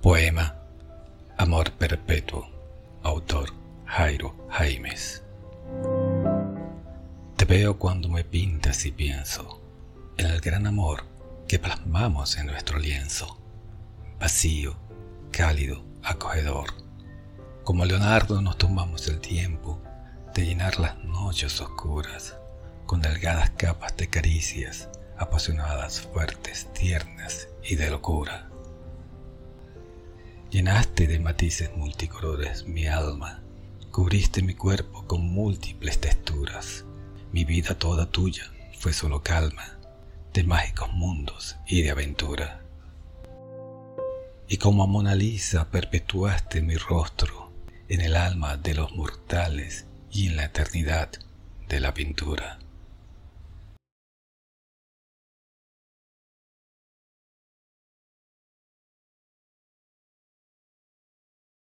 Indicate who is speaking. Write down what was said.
Speaker 1: Poema Amor Perpetuo, autor Jairo Jaimes. Te veo cuando me pintas y pienso en el gran amor que plasmamos en nuestro lienzo, vacío, cálido, acogedor. Como Leonardo nos tomamos el tiempo de llenar las noches oscuras con delgadas capas de caricias apasionadas, fuertes, tiernas y de locura Llenaste de matices multicolores mi alma, cubriste mi cuerpo con múltiples texturas. Mi vida toda tuya fue solo calma, de mágicos mundos y de aventura. Y como a Mona Lisa perpetuaste mi rostro en el alma de los mortales y en la eternidad de la pintura.